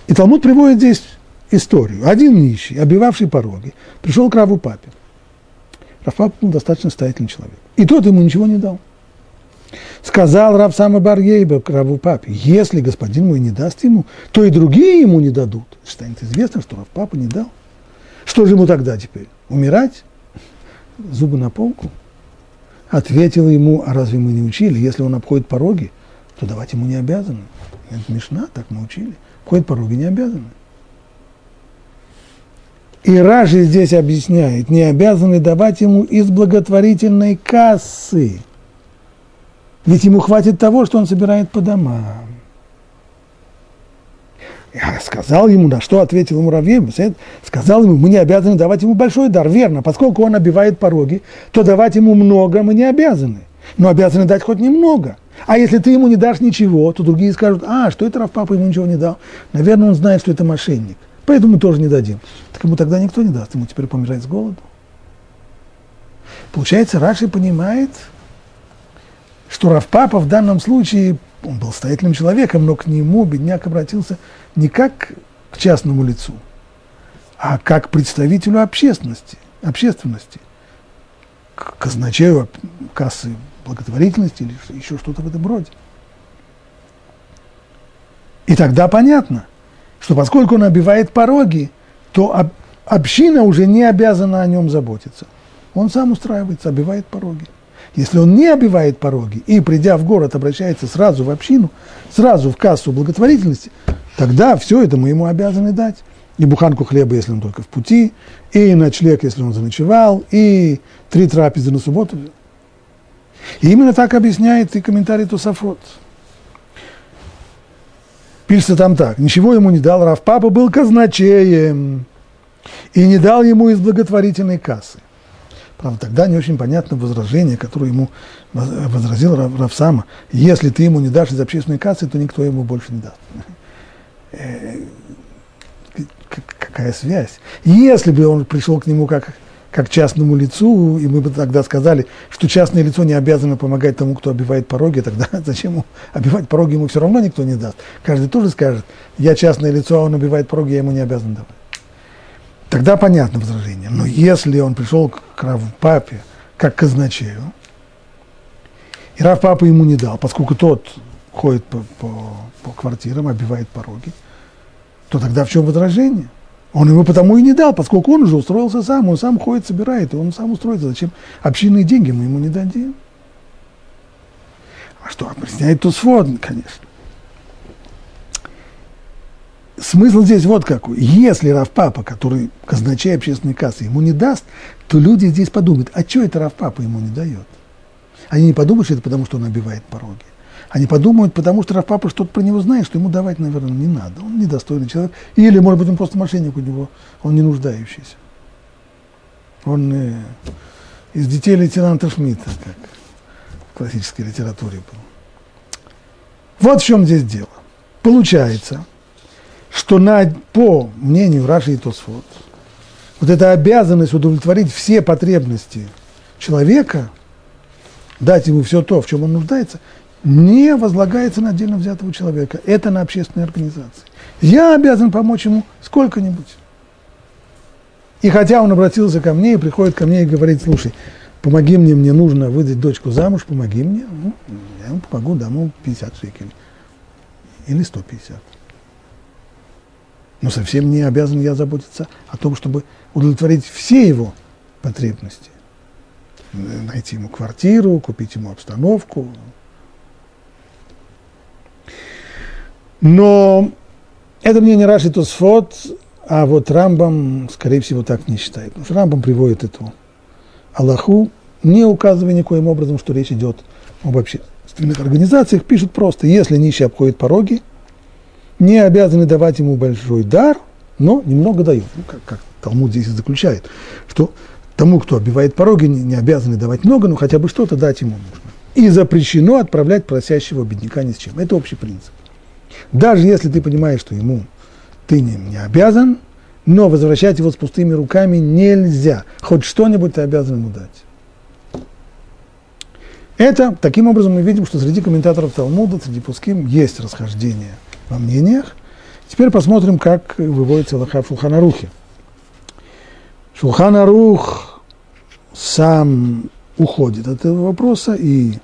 И Талмуд приводит здесь историю. Один нищий, оббивавший пороги, пришел к Раву Папе. Папа был достаточно состоятельный человек. И тот ему ничего не дал. Сказал Рав Сама Барьейба к Раву Папе, если господин мой не даст ему, то и другие ему не дадут. Станет известно, что Рав Папа не дал. Что же ему тогда теперь? Умирать? Зубы на полку? Ответил ему, а разве мы не учили, если он обходит пороги, то давать ему не обязаны. Это Мишна, так мы учили. Обходит пороги не обязаны. И Ражи здесь объясняет, не обязаны давать ему из благотворительной кассы. Ведь ему хватит того, что он собирает по домам. Я сказал ему, на что ответил ему Равьев, сказал ему, мы не обязаны давать ему большой дар, верно, поскольку он обивает пороги, то давать ему много мы не обязаны, но обязаны дать хоть немного. А если ты ему не дашь ничего, то другие скажут, а, что это Равпапа ему ничего не дал? Наверное, он знает, что это мошенник, поэтому тоже не дадим. Так ему тогда никто не даст, ему теперь помирать с голоду. Получается, Раши понимает, что Равпапа в данном случае, он был стоятельным человеком, но к нему бедняк обратился не как к частному лицу, а как представителю общественности, общественности, к казначею кассы благотворительности или еще что-то в этом роде. И тогда понятно, что поскольку он обивает пороги, то община уже не обязана о нем заботиться. Он сам устраивается, обивает пороги. Если он не обивает пороги и, придя в город, обращается сразу в общину, сразу в кассу благотворительности, тогда все это мы ему обязаны дать. И буханку хлеба, если он только в пути, и ночлег, если он заночевал, и три трапезы на субботу. И именно так объясняет и комментарий Тусафрот. Пишется там так. Ничего ему не дал, Раф Папа был казначеем и не дал ему из благотворительной кассы. Правда, тогда не очень понятно возражение, которое ему возразил Равсама. Если ты ему не дашь из общественной кассы, то никто ему больше не даст. Э, какая связь? Если бы он пришел к нему как, как частному лицу, и мы бы тогда сказали, что частное лицо не обязано помогать тому, кто обивает пороги, тогда зачем ему обивать пороги, ему все равно никто не даст. Каждый тоже скажет, я частное лицо, а он обивает пороги, я ему не обязан давать. Тогда понятно возражение. Но если он пришел к Раву Папе как к казначею, и Рав Папа ему не дал, поскольку тот ходит по, по, по квартирам, обивает пороги, то тогда в чем возражение? Он ему потому и не дал, поскольку он уже устроился сам, он сам ходит, собирает, и он сам устроится. Зачем общинные деньги мы ему не дадим? А что объясняет Тусфот, конечно смысл здесь вот какой. Если Равпапа, который казначей общественной кассы, ему не даст, то люди здесь подумают, а что это Равпапа ему не дает? Они не подумают, что это потому, что он набивает пороги. Они подумают, потому что Равпапа что-то про него знает, что ему давать, наверное, не надо. Он недостойный человек. Или, может быть, он просто мошенник у него, он не нуждающийся. Он э, из детей лейтенанта Шмидта, как классической литературе был. Вот в чем здесь дело. Получается, что на, по мнению Раши и Тосфот, вот эта обязанность удовлетворить все потребности человека, дать ему все то, в чем он нуждается, не возлагается на отдельно взятого человека. Это на общественной организации. Я обязан помочь ему сколько-нибудь. И хотя он обратился ко мне и приходит ко мне и говорит, слушай, помоги мне, мне нужно выдать дочку замуж, помоги мне, ну, я ему помогу, дам ему 50 шекелей. Или 150. Но совсем не обязан я заботиться о том, чтобы удовлетворить все его потребности. Найти ему квартиру, купить ему обстановку. Но это мне не Раши Тосфот, а вот Рамбам, скорее всего, так не считает. Потому что Рамбам приводит эту Аллаху, не указывая никоим образом, что речь идет об общественных организациях, пишет просто, если нищий обходит пороги, не обязаны давать ему большой дар, но немного дают. Ну, как, как Талмуд здесь и заключает, что тому, кто обивает пороги, не, не обязаны давать много, но хотя бы что-то дать ему нужно. И запрещено отправлять просящего бедняка ни с чем. Это общий принцип. Даже если ты понимаешь, что ему ты не, не обязан, но возвращать его с пустыми руками нельзя. Хоть что-нибудь ты обязан ему дать. Это, таким образом, мы видим, что среди комментаторов Талмуда, среди пуским, есть расхождение во мнениях. Теперь посмотрим, как выводится Аллаха в Шулханарухе. Шулханарух сам уходит от этого вопроса и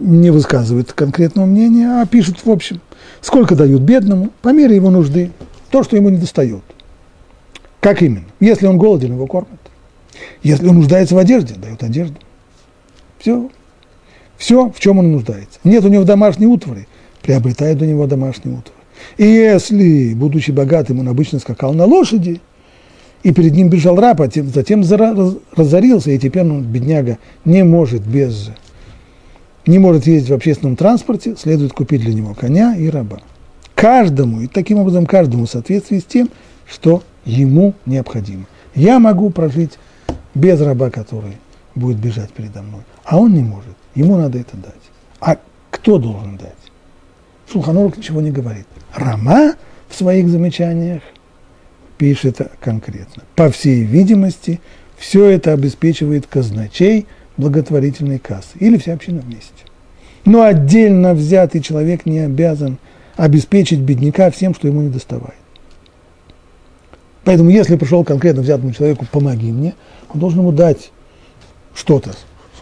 не высказывает конкретного мнения, а пишет в общем, сколько дают бедному по мере его нужды, то, что ему не достает. Как именно? Если он голоден, его кормят. Если он нуждается в одежде, дают одежду. Все. Все, в чем он нуждается. Нет у него домашней утвари, приобретает у него домашнюю утварь. И если, будучи богатым, он обычно скакал на лошади, и перед ним бежал раб, а затем разорился, и теперь он, бедняга, не может без не может ездить в общественном транспорте, следует купить для него коня и раба. Каждому, и таким образом каждому в соответствии с тем, что ему необходимо. Я могу прожить без раба, который будет бежать передо мной, а он не может. Ему надо это дать. А кто должен дать? Шулханорг ничего не говорит. Рама в своих замечаниях пишет конкретно. По всей видимости, все это обеспечивает казначей – благотворительной кассы или вся община вместе. Но отдельно взятый человек не обязан обеспечить бедняка всем, что ему не доставает. Поэтому, если пришел конкретно взятому человеку, помоги мне, он должен ему дать что-то,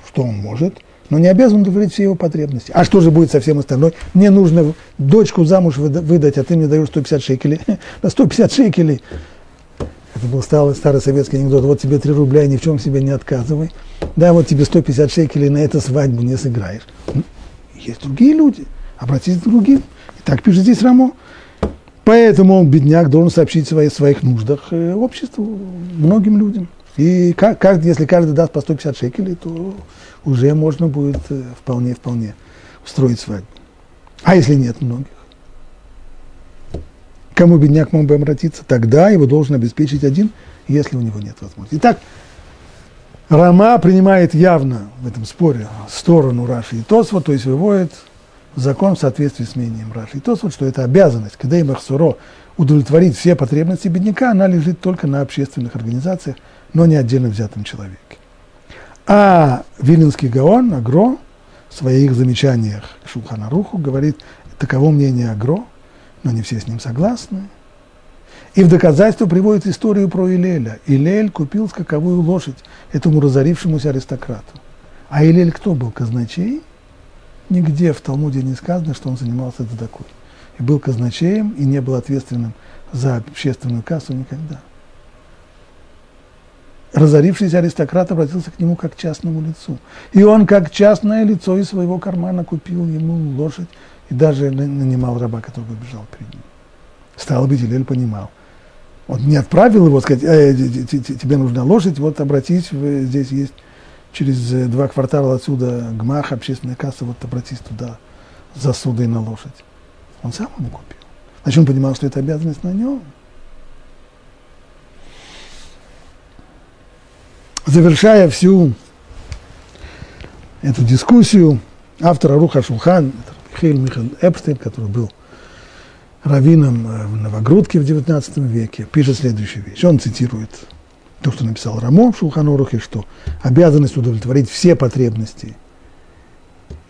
что он может, но не обязан удовлетворить все его потребности. А что же будет со всем остальным? Мне нужно дочку замуж выдать, а ты мне даешь 150 шекелей. На 150 шекелей это был старый, старый советский анекдот. Вот тебе 3 рубля, ни в чем себе не отказывай. Да, вот тебе 150 шекелей, на эту свадьбу не сыграешь. Ну, есть другие люди. Обратись к другим. И так пишет здесь Рамо. Поэтому бедняк, должен сообщить о своих нуждах э, обществу, многим людям. И как, как, если каждый даст по 150 шекелей, то уже можно будет вполне-вполне э, устроить свадьбу. А если нет многих? Кому бедняк мог бы обратиться, тогда его должен обеспечить один, если у него нет возможности. Итак, Рама принимает явно в этом споре сторону Раши и Тосфа, то есть выводит закон в соответствии с мнением Раши и Тосфа, что это обязанность, когда им Ахсуро удовлетворить все потребности бедняка, она лежит только на общественных организациях, но не отдельно взятом человеке. А Вилинский Гаон, Агро, в своих замечаниях Шулханаруху говорит, таково мнение Агро – но не все с ним согласны. И в доказательство приводит историю про Илеля. Илель купил скаковую лошадь этому разорившемуся аристократу. А Илель кто был? Казначей? Нигде в Талмуде не сказано, что он занимался такой. И был казначеем, и не был ответственным за общественную кассу никогда. Разорившийся аристократ обратился к нему как к частному лицу. И он как частное лицо из своего кармана купил ему лошадь и даже нанимал раба, который бежал перед ним. Стало быть, Илель понимал. Он не отправил его, сказать, тебе нужна лошадь, вот обратись, здесь есть через э, два квартала отсюда гмах, общественная касса, вот обратись туда за судой на лошадь. Он сам ему купил. Значит, он понимал, что это обязанность на нем. Завершая всю эту дискуссию автора Руха Шулхан, Михаил Михаил Эпштейн, который был раввином э, в Новогрудке в XIX веке, пишет следующую вещь. Он цитирует то, что написал Рамо в Шулханорухе, что обязанность удовлетворить все потребности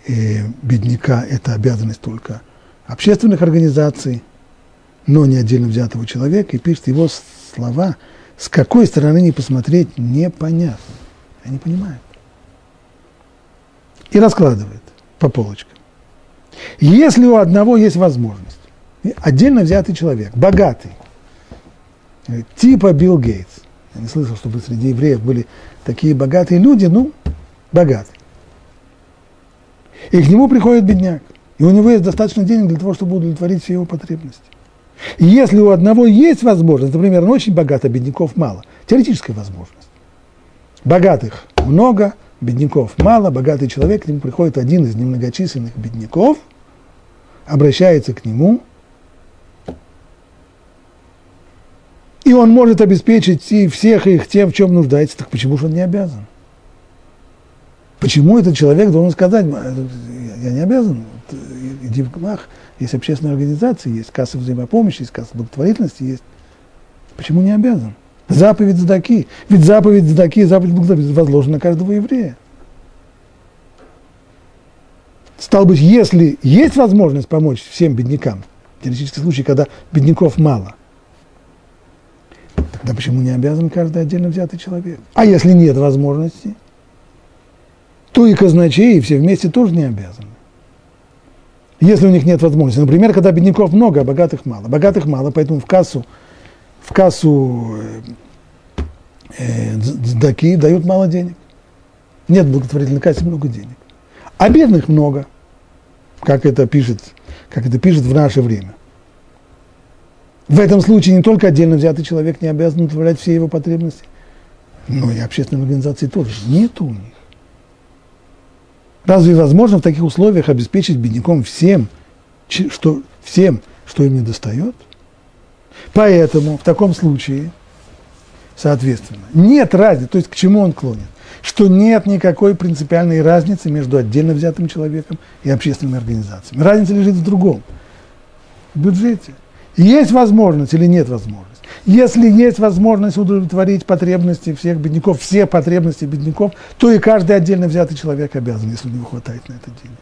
э, бедняка – это обязанность только общественных организаций, но не отдельно взятого человека, и пишет его слова, с какой стороны не посмотреть, непонятно. Я не понимаю. И раскладывает по полочкам. Если у одного есть возможность, отдельно взятый человек, богатый, типа Билл Гейтс, я не слышал, чтобы среди евреев были такие богатые люди, ну, богатые. И к нему приходит бедняк, и у него есть достаточно денег для того, чтобы удовлетворить все его потребности. И если у одного есть возможность, например, он очень богат, а бедняков мало, теоретическая возможность. Богатых много, бедняков мало, богатый человек, к нему приходит один из немногочисленных бедняков, обращается к нему, и он может обеспечить и всех их тем, в чем нуждается, так почему же он не обязан? Почему этот человек должен сказать, я не обязан, иди в ГМАХ, есть общественные организации, есть касса взаимопомощи, есть касса благотворительности, есть. Почему не обязан? Заповедь Здаки. Ведь заповедь Здаки, заповедь благотворительности возложена на каждого еврея. Стал быть, если есть возможность помочь всем беднякам, теоретический случай, когда бедняков мало, тогда почему не обязан каждый отдельно взятый человек? А если нет возможности, то и казначей, и все вместе тоже не обязаны. Если у них нет возможности. Например, когда бедняков много, а богатых мало. Богатых мало, поэтому в кассу, в кассу э, э, дают мало денег. Нет благотворительной кассе много денег. А бедных много, как это пишет, как это пишет в наше время. В этом случае не только отдельно взятый человек не обязан удовлетворять все его потребности, но и общественные организации тоже. Нет у них. Разве возможно в таких условиях обеспечить беднякам всем, что, всем, что им не достает? Поэтому в таком случае, соответственно, нет разницы, то есть к чему он клонит? Что нет никакой принципиальной разницы между отдельно взятым человеком и общественными организациями. Разница лежит в другом. В бюджете. Есть возможность или нет возможности? Если есть возможность удовлетворить потребности всех бедняков, все потребности бедняков, то и каждый отдельно взятый человек обязан, если у него хватает на это денег.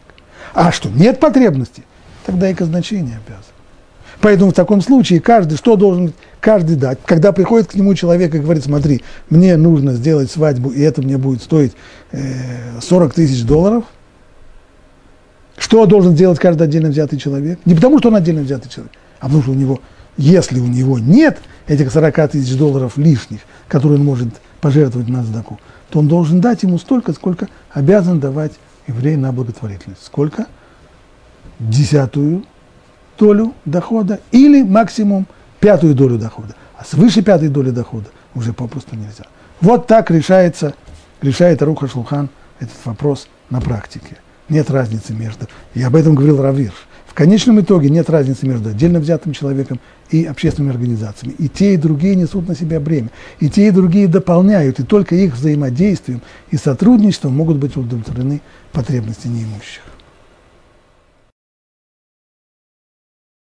А что, нет потребности, тогда и казначение обязан. Поэтому в таком случае каждый, что должен каждый дать? Когда приходит к нему человек и говорит, смотри, мне нужно сделать свадьбу, и это мне будет стоить э, 40 тысяч долларов, что должен сделать каждый отдельно взятый человек? Не потому, что он отдельно взятый человек, а потому, что у него, если у него нет этих 40 тысяч долларов лишних, которые он может пожертвовать на сдаку, то он должен дать ему столько, сколько обязан давать еврей на благотворительность. Сколько? Десятую долю дохода или максимум пятую долю дохода. А свыше пятой доли дохода уже попросту нельзя. Вот так решается, решает Руха Шулхан этот вопрос на практике. Нет разницы между, и об этом говорил Равирш, конечном итоге нет разницы между отдельно взятым человеком и общественными организациями. И те, и другие несут на себя бремя. И те, и другие дополняют, и только их взаимодействием и сотрудничеством могут быть удовлетворены потребности неимущих.